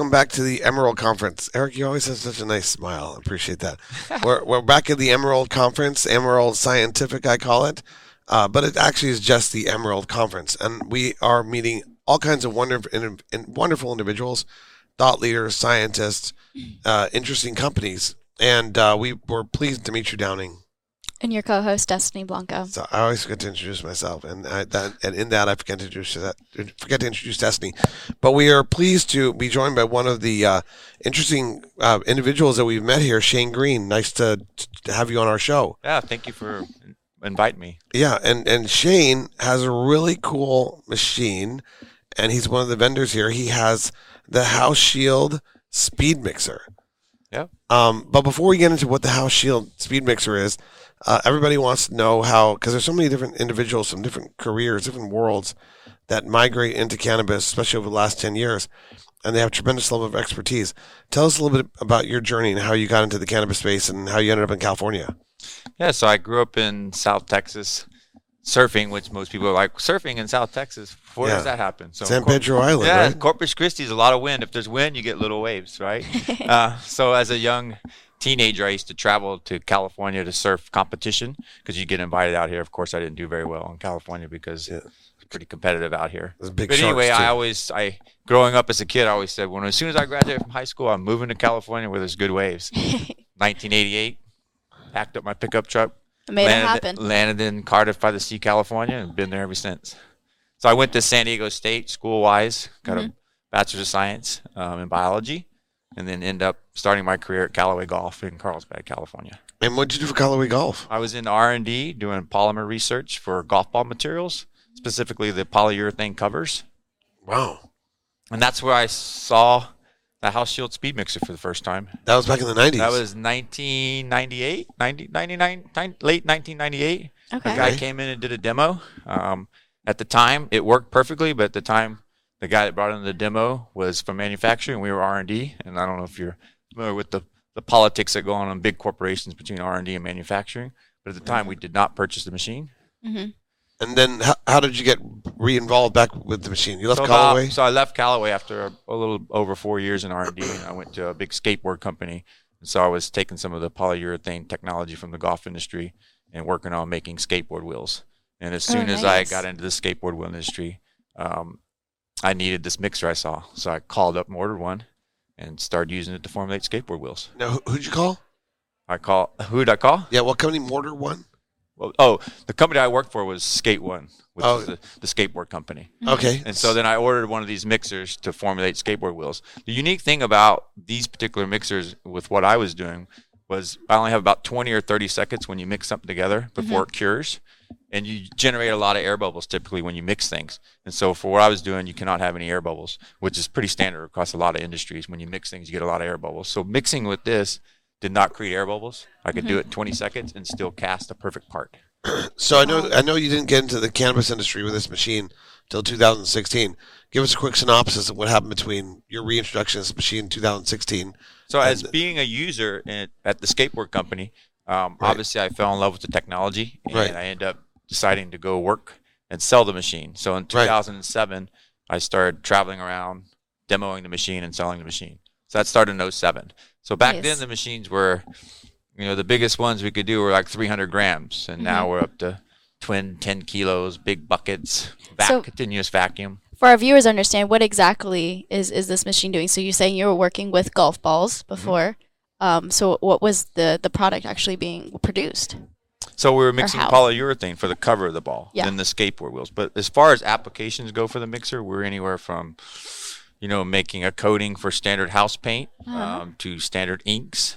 welcome back to the Emerald Conference. Eric, you always have such a nice smile. I appreciate that. we're, we're back at the Emerald Conference, Emerald Scientific, I call it. Uh, but it actually is just the Emerald Conference. And we are meeting all kinds of wonderful, wonderful individuals, thought leaders, scientists, uh, interesting companies. And uh, we were pleased to meet you, Downing. And your co-host Destiny Blanco. So I always forget to introduce myself, and I, that, and in that I forget to introduce that, forget to introduce Destiny. But we are pleased to be joined by one of the uh, interesting uh, individuals that we've met here, Shane Green. Nice to, to have you on our show. Yeah, thank you for inviting me. Yeah, and and Shane has a really cool machine, and he's one of the vendors here. He has the House Shield Speed Mixer. Yeah. Um, but before we get into what the Hauschild SpeedMixer is, uh, everybody wants to know how because there's so many different individuals from different careers, different worlds that migrate into cannabis, especially over the last ten years, and they have tremendous level of expertise. Tell us a little bit about your journey and how you got into the cannabis space and how you ended up in California. Yeah, so I grew up in South Texas, surfing, which most people are like surfing in South Texas. Where yeah. does that happen? So San Pedro Cor- Island, yeah, right? Corpus Christi is a lot of wind. If there's wind, you get little waves, right? uh, so as a young teenager, I used to travel to California to surf competition because you get invited out here. Of course, I didn't do very well in California because yeah. it's pretty competitive out here. But anyway, too. I always, I growing up as a kid, I always said, when as soon as I graduate from high school, I'm moving to California where there's good waves. 1988, packed up my pickup truck, Made landed, it happen. Landed in Cardiff by the Sea, California, and been there ever since. So I went to San Diego State school wise, got mm-hmm. a bachelor's of science um, in biology, and then end up starting my career at Callaway Golf in Carlsbad, California. And what did you do for Callaway Golf? I was in R and D doing polymer research for golf ball materials, specifically the polyurethane covers. Wow. And that's where I saw the Hauschild SpeedMixer for the first time. That was back in the 90s. That was 1998, 90, 99, late 1998. Okay. A guy came in and did a demo. Um, at the time, it worked perfectly, but at the time, the guy that brought in the demo was from manufacturing. We were R&D, and I don't know if you're familiar with the, the politics that go on in big corporations between R&D and manufacturing. But at the time, we did not purchase the machine. Mm-hmm. And then how, how did you get re-involved back with the machine? You left so Callaway? About, so I left Callaway after a, a, little over four years in R&D, and I went to a big skateboard company. And so I was taking some of the polyurethane technology from the golf industry and working on making skateboard wheels. And as soon oh, as I got into the skateboard wheel industry, um, I needed this mixer I saw. So I called up and ordered one and started using it to formulate skateboard wheels. Now, who'd you call? I call, who'd I call? Yeah, what company? Mortar One? Well, oh, the company I worked for was Skate One, which Oh. is the, the skateboard company. Mm-hmm. Okay. And so then I ordered one of these mixers to formulate skateboard wheels. The unique thing about these particular mixers with what I was doing was I only have about 20 or 30 seconds when you mix something together before mm-hmm. it cures. And you generate a lot of air bubbles typically when you mix things. And so for what I was doing, you cannot have any air bubbles, which is pretty standard across a lot of industries. When you mix things, you get a lot of air bubbles. So mixing with this did not create air bubbles. I could do it in 20 seconds and still cast a perfect part. So I know I know you didn't get into the cannabis industry with this machine until 2016. Give us a quick synopsis of what happened between your reintroduction of this machine in 2016. So, as being a user in, at the skateboard company, um, Right. obviously I fell in love with the technology, and Right. I ended up deciding to go work and sell the machine. So in 2007, I started traveling around, demoing the machine and selling the machine. So that started in 07. So back Nice. then the machines were, you know, the biggest ones we could do were like 300 grams, and now Mm-hmm. we're up to twin 10 kilos, big buckets, vac, So- continuous vacuum. For our viewers, understand what exactly is is this machine doing? So you're saying you were working with golf balls Mm-hmm. before. Um, so what was the the product actually being produced? So we were mixing polyurethane for the cover of the ball, Yeah. then the skateboard wheels. But as far as applications go for the mixer, we're anywhere from, you know, making a coating for standard house paint Uh-huh. um, to standard inks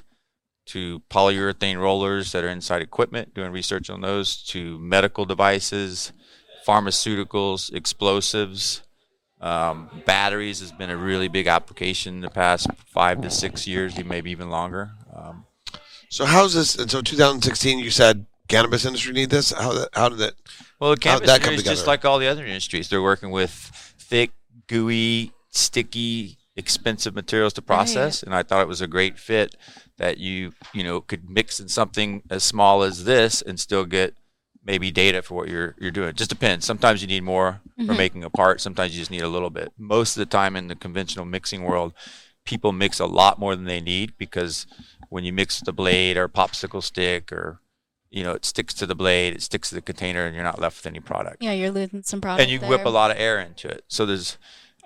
to polyurethane rollers that are inside equipment, doing research on those to medical devices, pharmaceuticals, explosives. Um, batteries has been a really big application in the past five to six years, maybe even longer. Um, So how's this? And so 2016, you said cannabis industry need this. How that? How did that? Well, the cannabis that come industry is just like all the other industries. They're working with thick, gooey, sticky, expensive materials to process, and I thought it was a great fit that you you know could mix in something as small as this and still get maybe data for what you're you're doing. It just depends. Sometimes you need more for mm-hmm. making a part. Sometimes you just need a little bit. Most of the time in the conventional mixing world, people mix a lot more than they need because when you mix the blade or popsicle stick or you know it sticks to the blade, it sticks to the container, and you're not left with any product Yeah, you're losing some product. and you whip a lot of air into it. So there's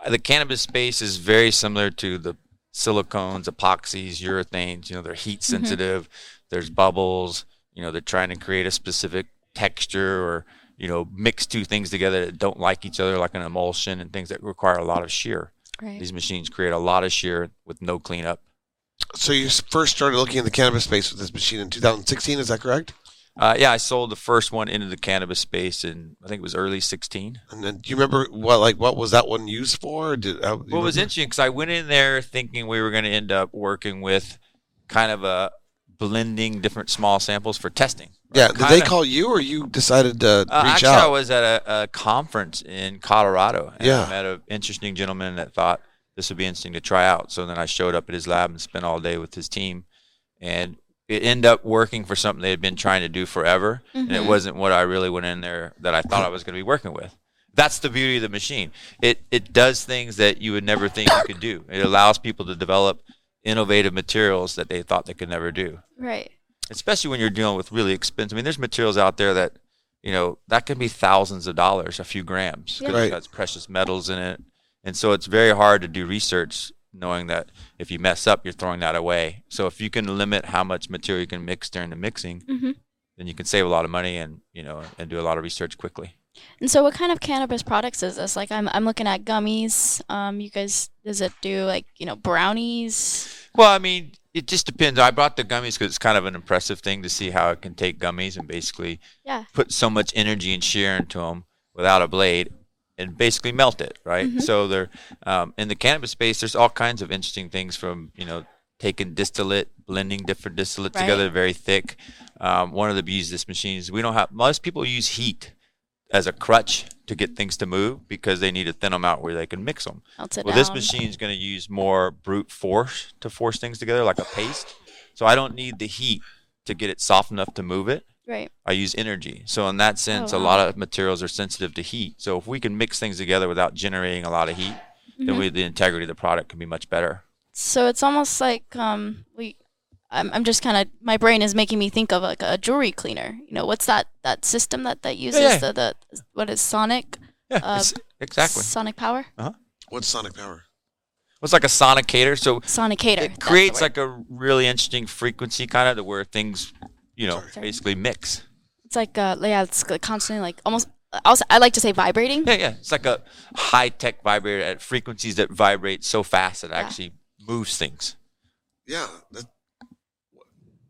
uh, the cannabis space is very similar to the silicones, epoxies, urethanes. You know, they're heat mm-hmm. sensitive. There's bubbles. You know, they're trying to create a specific texture or you know mix two things together that don't like each other, like an emulsion and things that require a lot of shear. Right. These machines create a lot of shear with no cleanup. So you first started looking at the cannabis space with this machine in 2016. Is that correct? Uh, yeah, I sold the first one into the cannabis space and I think it was early 16. And then do you remember what like what was that one used for? Or Did how, Well, it was interesting because I went in there thinking we were going to end up working with kind of a blending different small samples for testing. right? Yeah, did they Kinda- call you or you decided to Uh, reach actually, I was at a, a conference in Colorado, and Yeah. I met an interesting gentleman that thought this would be interesting to try out. So then I showed up at his lab and spent all day with his team, and it ended up working for something they had been trying to do forever, and it mm-hmm. wasn't what I really went in there that I thought I was going to be working with. That's the beauty of the machine. It it does things that you would never think you could do. It allows people to develop innovative materials that they thought they could never do Right. especially when you're dealing with really expensive. I mean, there's materials out there that, you know, that can be thousands of dollars, a few grams, Yeah. because Right. it has got precious metals in it, and so it's very hard to do research knowing that if you mess up, you're throwing that away. So if you can limit how much material you can mix during the mixing, Mhm. then you can save a lot of money and you know and do a lot of research quickly. And so, what kind of cannabis products is this? Like, I'm I'm looking at gummies. Um, you guys, does it do like you know brownies? Well, I mean, it just depends. I brought the gummies because it's kind of an impressive thing to see how it can take gummies and basically Yeah. put so much energy and shear into them without a blade and basically melt it, right? Mm-hmm. So they're um, in the cannabis space. There's all kinds of interesting things from you know taking distillate, blending different distillate Right. together, very thick. Um, one of the beauties of this machine is we don't have most people use heat as a crutch to get things to move because they need to thin them out where they can mix them. Well, this down. machine is going to use more brute force to force things together, like a paste. So I don't need the heat to get it soft enough to move it. Right. I use energy. So in that sense, Oh, a lot of materials are sensitive to heat. So if we can mix things together without generating a lot of heat, Mm-hmm. then we, the integrity of the product can be much better. So it's almost like um we. I'm, I'm just kind of my brain is making me think of like a jewelry cleaner. You know, what's that that system that that uses yeah. the the what is Sonic? Yeah, Uh, exactly. Sonic Power. Uh-huh. What's Sonic Power? It's like a sonicator. So Sonicator. it creates like a really interesting frequency kind of to where things, you know, Sorry. basically mix. it's like uh yeah it's constantly like almost. Also, I like to say vibrating. Yeah, yeah. It's like a high tech vibrator at frequencies that vibrate so fast that it actually moves things. Yeah. That,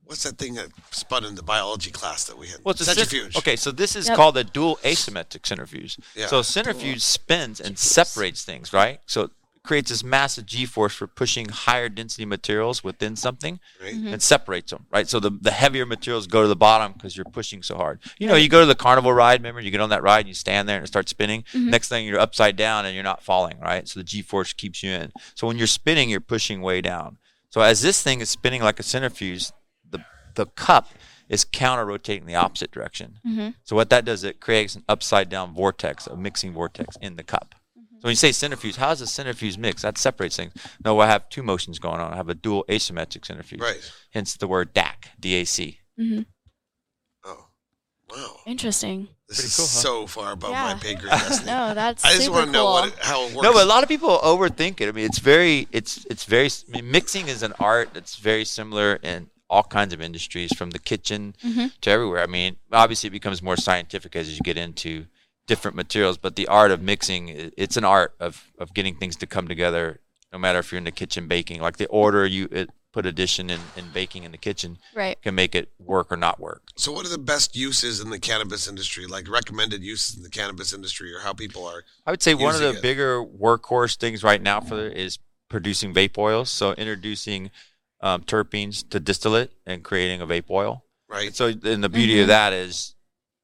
what's that thing that spun in the biology class that we had? Well, it's a cent- centrifuge. okay, so this is Yep. called a dual asymmetric centrifuge. Yeah. So centrifuge spins and separates things, right? So it creates this massive g-force for pushing higher density materials within something Right? Mm-hmm. and separates them, right? So the, the heavier materials go to the bottom because you're pushing so hard. You know, you go to the carnival ride, remember, you get on that ride and you stand there and it starts spinning. Mm-hmm. Next thing you're upside down and you're not falling, right? So the g-force keeps you in. So when you're spinning, you're pushing way down. So as this thing is spinning like a centrifuge, the the cup is counter rotating the opposite direction. Mm-hmm. So what that does, it creates an upside down vortex, a mixing vortex in the cup. So when you say centrifuge, how does a centrifuge mix? That separates things. No, I have two motions going on. I have a dual asymmetric centrifuge. Right. Hence the word DAC, D-A-C. Mm-hmm. Oh. Wow. Interesting. This Pretty is cool, huh? so far above Yeah. my pay grade. No, that's I just super want to know cool. what it, how it works. No, but a lot of people overthink it. I mean, it's very, it's, it's very. I mean, mixing is an art that's very similar in all kinds of industries, from the kitchen mm-hmm. to everywhere. I mean, obviously, it becomes more scientific as you get into different materials. But the art of mixing, it's an art of of getting things to come together. No matter if you're in the kitchen baking, like the order you it, put addition in, in baking in the kitchen Right. can make it work or not work. So, what are the best uses in the cannabis industry? Like recommended uses in the cannabis industry, or how people are? I would say one of the it. bigger workhorse things right now for is producing vape oils. So introducing um, terpenes to distillate and creating a vape oil. Right. So and the beauty of that is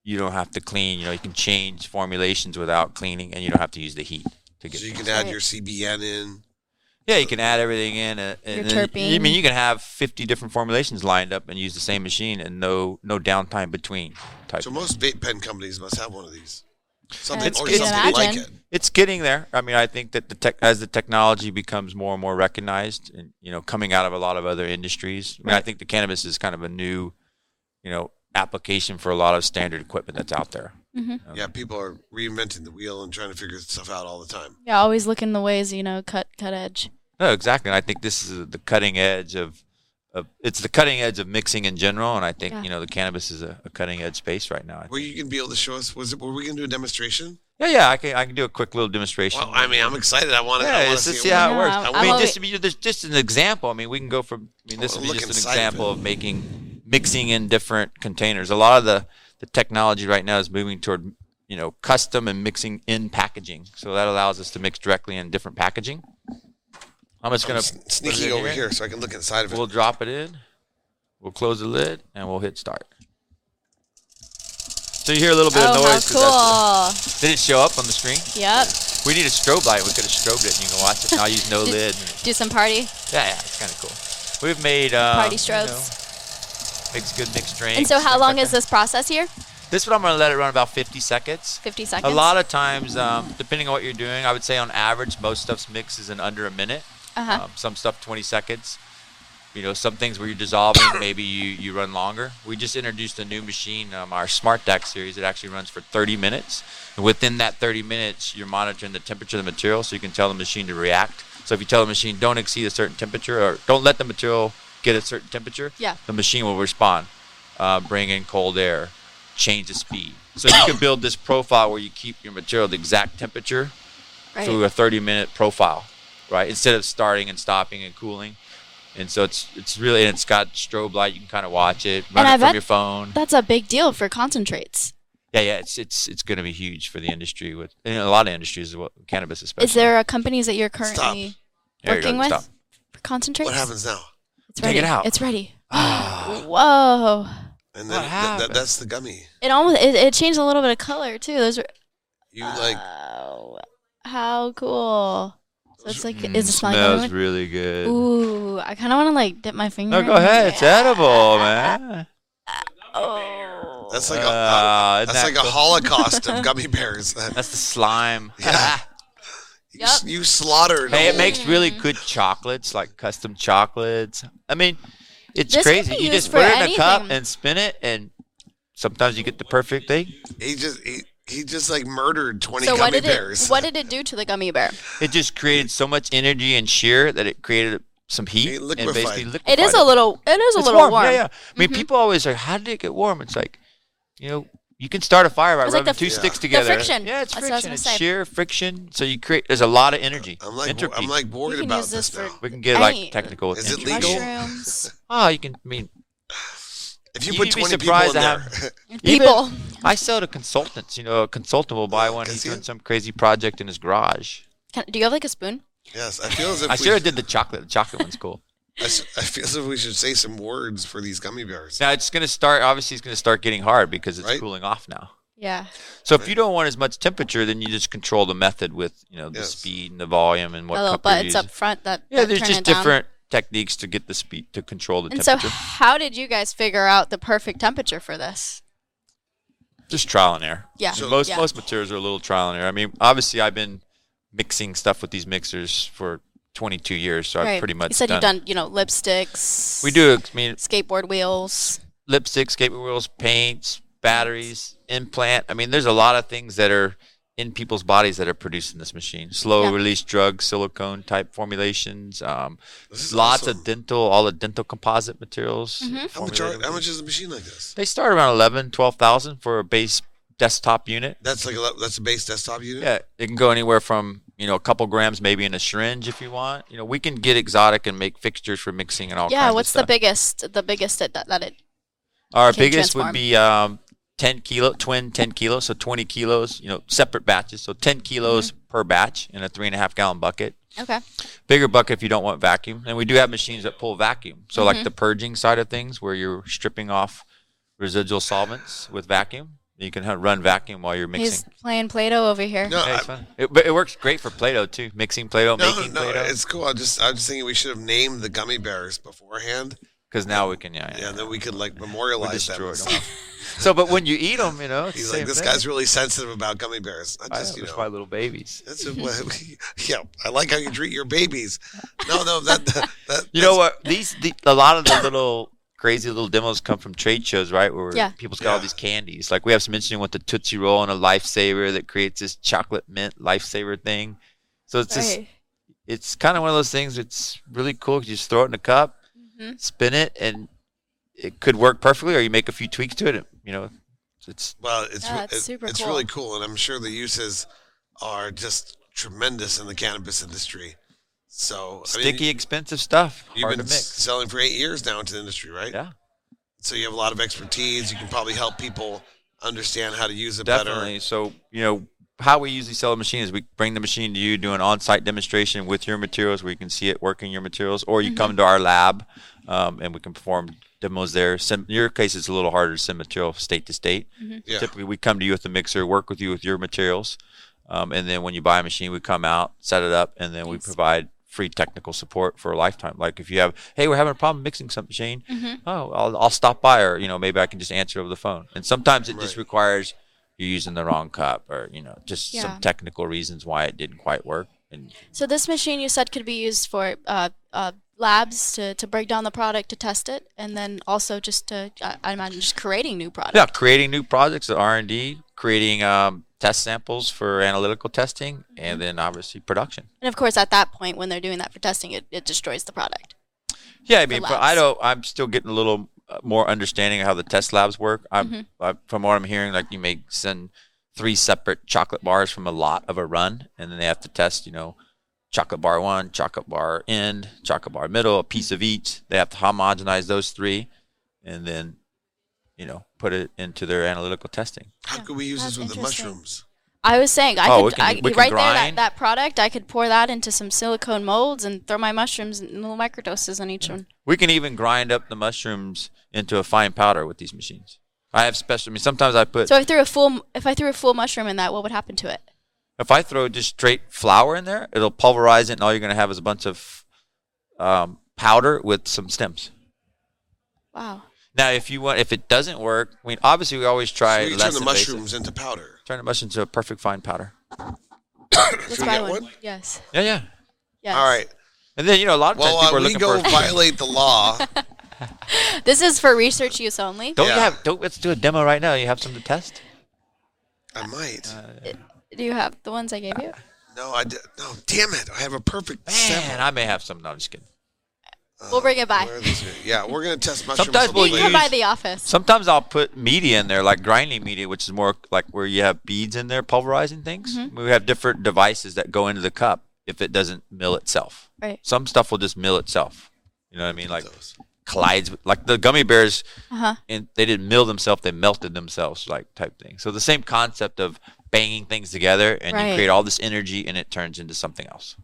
you don't have to clean. You know, you can change formulations without cleaning, and you don't have to use the heat to get. So you can add Right. your CBN in. Yeah, you can add everything in, uh, and Your then- I mean, you can have 50 different formulations lined up and use the same machine, and no no downtime between. Type. So most vape pen companies must have one of these. Something It's- or it's- something like it. it's getting there. I mean, I think that the tech as the technology becomes more and more recognized, and you know, coming out of a lot of other industries. I mean, I think the cannabis is kind of a new, you know, application for a lot of standard equipment that's out there. Mm-hmm. Yeah, people are reinventing the wheel and trying to figure stuff out all the time. Yeah, always looking the ways you know cut cut edge. No, exactly. And I think this is the cutting edge of, of it's the cutting edge of mixing in general. And I think Yeah. you know the cannabis is a, a cutting edge space right now. Were you gonna be able to show us? Was it? Were we gonna do a demonstration? Yeah, yeah. I can I can do a quick little demonstration. Well, I mean, I'm excited. I want to. Yeah, I want let's just see, see how it works. I'm- I mean, just to be just, just an example. I mean, we can go from. I mean, this Well, would be just an example of making mixing in different containers. A lot of the the technology right now is moving toward you know custom and mixing in packaging. So that allows us to mix directly in different packaging. I'm just gonna s- put it sneaking over here so I can look inside of it. We'll drop it in. We'll close the lid and we'll hit start. So you hear a little bit of oh, noise. 'cause how that's the- did it show up on the screen? Yep. We need a strobe light. We could have strobed it and you can watch it. And I'll use no Did- lid. Do some party Yeah, yeah, it's kind of cool. We've made um, party you strobes. know, makes good mixed drinks. and so, how long is this process here? This one I'm gonna let it run about 50 seconds. Fifty seconds. A lot of times, um, depending on what you're doing, I would say on average, most stuff's mix is in under a minute. Uh-huh. Um, some stuff 20 seconds. You know, some things where you're dissolving, maybe you, you run longer. We just introduced a new machine, um, our Smart DAC series. It actually runs for 30 minutes. And within that 30 minutes, you're monitoring the temperature of the material, so you can tell the machine to react. So if you tell the machine don't exceed a certain temperature, or don't let the material get a certain temperature, Yeah. the machine will respond. Uh, bring in cold air, change the speed. So you can build this profile where you keep your material the exact temperature right. through a 30 minute profile, right? Instead of starting and stopping and cooling. And so it's it's really and it's got strobe light. You can kind of watch it, run And it I from bet your phone. That's a big deal for concentrates. Yeah, yeah. It's it's it's going to be huge for the industry with in a lot of industries, well, cannabis especially. Is there uh, companies that you're currently There you go, working with stop. for concentrates? what happens now? It's Take ready. it out. It's ready. Ah. Whoa! And What then th- th- happened? that's the gummy. It almost it, it changed a little bit of color too. Those are You like oh, how cool. So it's like Mm, is it smelling smells good? really good. Ooh, I kind of want to like dip my finger. No, in go ahead. It's Yeah. edible, man. Oh, that's like a Ah, uh, isn't that's that like a cool? holocaust of gummy bears. That's the slime. Yeah. you, Yep. s- you slaughtered. Hey, it makes really good chocolates, like custom chocolates. I mean, it's This could crazy. be You used just for put it in a cup anything. and spin it, and sometimes you get the perfect thing. He just he, he just like murdered twenty so gummy what did bears. it? What did it do to the gummy bear? It just created so much energy and shear that it created some heat It and liquefied. basically liquefied It is a little. It is a It's little warm. warm. Yeah, yeah. I mean, Mhm. people always are. How did it get warm? It's like, you know, you can start a fire by It's like rubbing two f- sticks Yeah. together. friction. Yeah, it's That's what I was friction. It's say. shear friction. So you create. There's a lot of energy. I'm like entropy. I'm like worried about this this for- now. we can get like technical. Is it legal? Mushrooms. Oh, you can. I mean, If you You'd put be twenty people in to there, People. I sell to consultants. You know, a consultant will buy one. Can He's see doing some crazy project in his garage. Can, do you have like a spoon? yes, I feel as if I we should have did the chocolate. The chocolate one's cool. I, s- I feel as if we should say some words for these gummy bears. Now it's gonna start. Obviously, it's gonna start getting hard because it's Right. cooling off now. Yeah. So if you don't want as much temperature, then you just control the method with you know the Yes. speed and the volume and what a little cup you're butts up front that. Yeah, that there's just different techniques to get the speed to control the And so, how did you guys figure out the perfect temperature for this? just trial and error. Yeah. So- most yeah. most materials are a little trial and error. I mean, obviously, I've been mixing stuff with these mixers for 22 years, so I've pretty much You said done. you've done, you know, lipsticks. We do. I mean, skateboard wheels. lipstick, skateboard wheels, paints, batteries, implant. I mean, there's a lot of things that are in people's bodies that are produced in this machine. Slow Yeah. release drugs, silicone type formulations, um, lots awesome. of dental, all the dental composite materials. Mhm. How much, are, how much is a machine like this? They start around 11, 12,000 for a base desktop unit. That's like a, that's a base desktop unit. Yeah, it can go anywhere from you know a couple grams, maybe in a syringe if you want. You know, we can get exotic and make fixtures for mixing and all. Yeah. What's the biggest? The biggest that that it. Our biggest transform? would be um, 10 kilo, twin 10 kilos, so 20 kilos. You know, separate batches, so 10 kilos Mm-hmm. per batch in a three and a half gallon bucket. Okay. Bigger bucket if you don't want vacuum, and we do have machines that pull vacuum. So Mm-hmm. like the purging side of things, where you're stripping off residual solvents with vacuum. You can ha- run vacuum while you're mixing. He's mixing. playing Play-Doh over here. No, Yeah, I- fun. It, but it works great for Play-Doh too. Mixing Play-Doh, no, making no, Play-Doh. it's cool. I just, I was just thinking we should have named the gummy bears beforehand. Because now we can, yeah, yeah. Yeah, and then we could like memorialize them. destroy and them. stuff. So, but when you eat them, you know, it's He's the like, same this thing. guy's really sensitive about gummy bears. I I just, know, you it's know, why little babies. that's just what, yeah. I like how you treat your babies. No, no, that, that, that You know what? These the, a lot of the little crazy little demos come from trade shows, right? Where Yeah. people's got all these candies. Like we have some interesting with the Tootsie Roll and a Lifesaver that creates this chocolate mint Lifesaver thing. So it's just it's kind of one of those things. It's really cool. You just throw it in a cup, Mhm. spin it, and it could work perfectly. Or you make a few tweaks to it. and, You know, it's Well, it's Yeah, it's it- super it's cool. really cool, and I'm sure the uses are just tremendous in the cannabis industry. So I mean, sticky, expensive stuff. you've Hard been to mix. selling for eight years now into the industry, right? Yeah. So you have a lot of expertise. You can probably help people understand how to use it better. Definitely. So, you know, how we usually sell a machine is we bring the machine to you, do an on-site demonstration with your materials where you can see it working your materials, or you come to our lab um, and we can perform demos there. Send, in your case, it's a little harder to send material state to state. Yeah. Typically, we come to you with the mixer, work with you with your materials, um, and then when you buy a machine, we come out, set it up, and then we provide free technical support for a lifetime. Like if you have, hey, we're having a problem mixing some machine, oh, I'll, I'll stop by, or you know, maybe I can just answer over the phone. And sometimes it just requires you're using the wrong cup, or you know, just Yeah. some technical reasons why it didn't quite work. And So this machine you said could be used for uh, uh, labs to, to break down the product to test it, and then also just to I, I imagine just creating new products. yeah, creating new projects, R and D, creating um, test samples for analytical testing, and then obviously production. And of course, at that point, when they're doing that for testing, it, it destroys the product. Yeah, I mean, but I don't. I'm still getting a little uh, more understanding of how the test labs work. I'm, Mm-hmm. I, from what I'm hearing, like you may send three separate chocolate bars from a lot of a run, and then they have to test, you know, chocolate bar one, chocolate bar end, chocolate bar middle, a piece of each. They have to homogenize those three, and then, you know, put it into their analytical testing. How Yeah, could we use that's this with the mushrooms? I was saying I Oh, we could can- I, we can right there that, that product I could pour that into some silicone molds and throw my mushrooms in little microdoses on each one. We can even grind up the mushrooms into a fine powder with these machines. I have special. I mean, sometimes I put So if I threw a full if I threw a full mushroom in that, what would happen to it? If I throw just straight flour in there, it'll pulverize it, and all you're going to have is a bunch of um, powder with some stems. Wow. Now, if you want, if it doesn't work, I mean, obviously we always try So you less turn the invasive. mushrooms into powder. Turn the mushrooms into a perfect fine powder. Let's we buy one. one? Yes. Yeah, yeah. Yes. All right. And then you know a lot of times Well, people uh, are we looking go for. violate the law. This is for research use only. Don't you have? Don't let's do a demo right now. You have some to test. I might. Uh, Do you have the ones I gave you? No, I did. No, damn it! I have a perfect Man, seven. I may have some. No, I'm just kidding. We'll bring it by. Where are these? Yeah, we're gonna test mushrooms. Sometimes we'll You little can come by the office. Sometimes I'll put media in there, like grinding media, which is more like where you have beads in there pulverizing things. Mm-hmm. We have different devices that go into the cup if it doesn't mill itself. Right. Some stuff will just mill itself. You know what I mean? Like Those. collides, with- like the gummy bears, Uh huh. and they didn't mill themselves; they melted themselves, like type thing. So the same concept of banging things together, and Right. you create all this energy, and it turns into something else.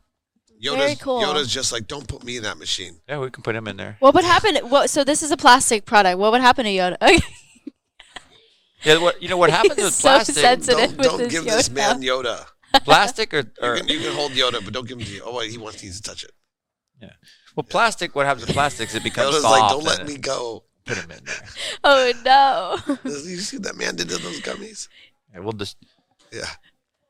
Yoda's, Very cool. Yoda's just like, don't put me in that machine. Yeah, we can put him in there. What would happen? What, so this is a plastic product. What would happen to Yoda? Yeah, what you know what happens He's with so plastic? sensitive. Don't, with don't this give this Yoda. man Yoda. Plastic or, You or can, you can hold Yoda, but don't give him to you. Oh wait, he wants you to touch it. Yeah. Well, plastic. What happens with plastics? It becomes Yoda's soft. like, don't let and me it- go. Put him in there. Oh no. You see what that man did to those gummies? Yeah, we'll just. Yeah.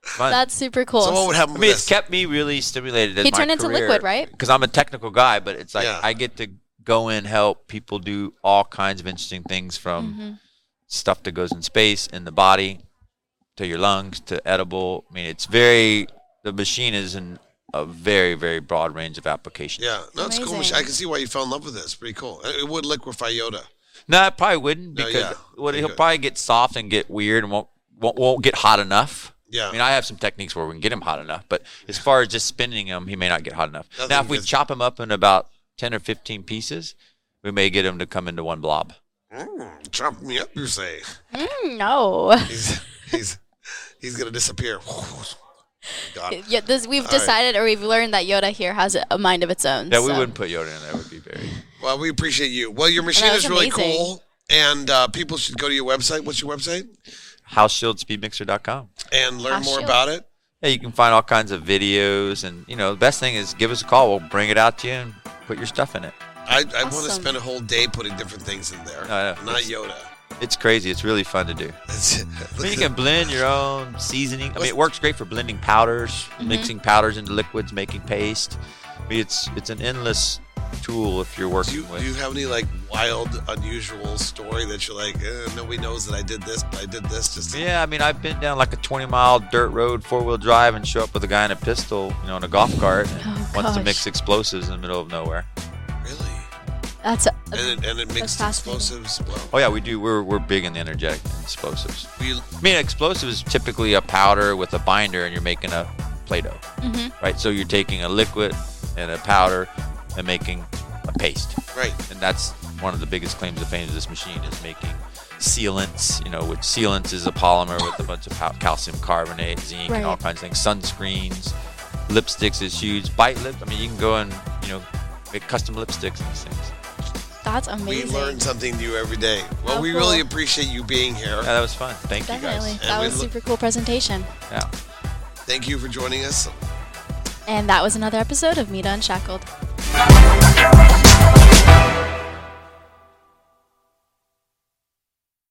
Fun. That's super cool. So what would happen I with mean, it's this? kept me really stimulated. In He my turned into career, liquid, right? Because I'm a technical guy, but it's like Yeah. I get to go in, help people do all kinds of interesting things from Mm-hmm. stuff that goes in space, in the body, to your lungs, to edible. I mean, it's very. The machine is in a very, very broad range of applications. Yeah, no, it's cool. I can see why you fell in love with this. Pretty cool. It would liquefy Yoda. No, it probably wouldn't No, because yeah. what, he'll good. probably get soft and get weird and won't, won't won't get hot enough. Yeah. I mean, I have some techniques where we can get him hot enough, but as far as just spinning him, he may not get hot enough. Nothing now, if we gets- chop him up in about ten or fifteen pieces, we may get him to come into one blob. Mm, chop me up, you say? Mm, no. He's he's he's gonna disappear. Got it. Yeah, this, we've All right. decided or we've learned that Yoda here has a, a mind of its own. Yeah, we wouldn't put Yoda in there. It would be very. Well, we appreciate you. Well, your machine is really amazing. cool, and uh, people should go to your website. What's your website? hauschildSpeedMixer.com. And learn House more Shield. about it. Yeah, you can find all kinds of videos, and you know the best thing is give us a call. We'll bring it out to you and put your stuff in it. I, I want to spend a whole day putting different things in there. I know. Not Yoda. It's crazy. It's really fun to do. I mean, you can blend your own seasoning. I mean, it works great for blending powders, mm-hmm. mixing powders into liquids, making paste. I mean, it's it's an endless tool if you're do working you with. do you have any like wild, unusual story that you're like, eh, nobody knows that I did this, but I did this just. Yeah, I mean, I've been down like a 20 mile dirt road, four wheel drive, and show up with a guy in a pistol, you know, in a golf cart, and Oh, wants to mix explosives in the middle of nowhere. Really? That's a, And it, and it mixed explosives. Well, Oh yeah, we do. We're we're big in the energetic explosives. we I mean, explosive is typically a powder with a binder, and you're making a Play-Doh, Mhm. right? So you're taking a liquid and a powder and making a paste, right. and that's one of the biggest claims to fame of this machine is making sealants. You know, which sealants is a polymer with a bunch of calcium carbonate, zinc, and all kinds of things. Sunscreens, lipsticks is huge. Bite lip. I mean, you can go and you know make custom lipsticks and these things. that's amazing. We learn something new every day. Well, Oh, we cool. really appreciate you being here. Yeah, that was fun. Thank Definitely. you guys. And That we was look- super cool presentation. Yeah. Thank you for joining us. And that was another episode of Meet Unshackled.